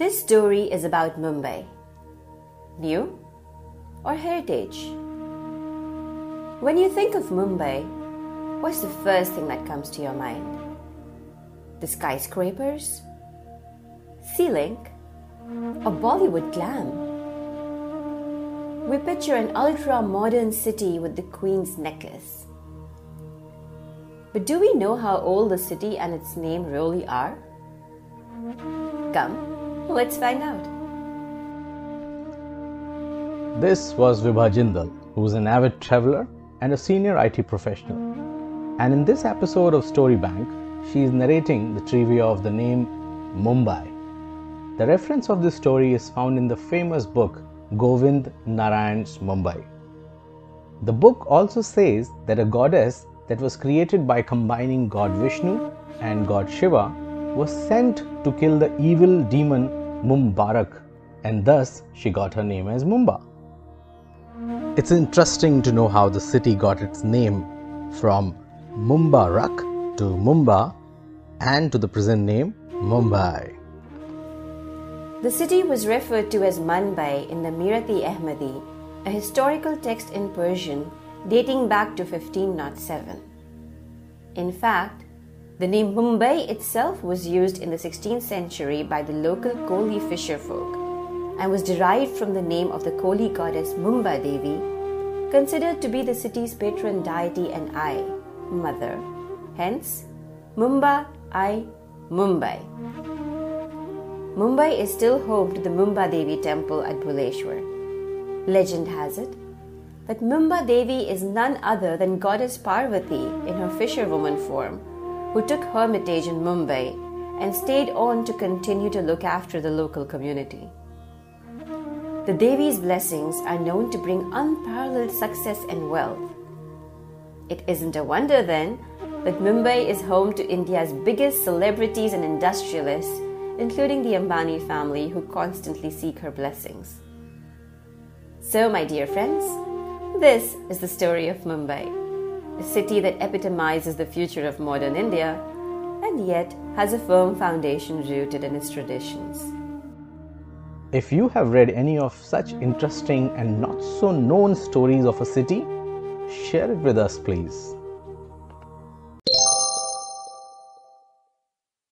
This story is about Mumbai. New or heritage? When you think of Mumbai, what's the first thing that comes to your mind? The skyscrapers? Sea-Link? Or Bollywood glam? We picture an ultra modern city with the Queen's necklace. But do we know how old the city and its name really are? Come, let's find out. This was Vibha Jindal, who is an avid traveler and a senior IT professional. And in this episode of Story Bank, she is narrating the trivia of the name Mumbai. The reference of this story is found in the famous book Govind Narayan's Mumbai. The book also says that a goddess that was created by combining God Vishnu and God Shiva was sent to kill the evil demon Mumbarak, and thus she got her name as Mumba. It's interesting to know how the city got its name from Mumbarak to Mumba and to the present name Mumbai. The city was referred to as Manbai in the Mirat-e Ahmadi, a historical text in Persian dating back to 1507. In fact, the name Mumbai itself was used in the 16th century by the local Koli fisher folk and was derived from the name of the Koli goddess Mumba Devi, considered to be the city's patron deity and Ai, mother. Hence, Mumba Ai Mumbai. Mumbai is still home to the Mumba Devi temple at Bhuleshwar. Legend has it that Mumba Devi is none other than goddess Parvati in her fisherwoman form who took hermitage in Mumbai and stayed on to continue to look after the local community. The Devi's blessings are known to bring unparalleled success and wealth. It isn't a wonder then that Mumbai is home to India's biggest celebrities and industrialists, including the Ambani family, who constantly seek her blessings. So, my dear friends, this is the story of Mumbai a city that epitomizes the future of modern India and yet has a firm foundation rooted in its traditions. If you have read any of such interesting and not so known stories of a city, share it with us, please.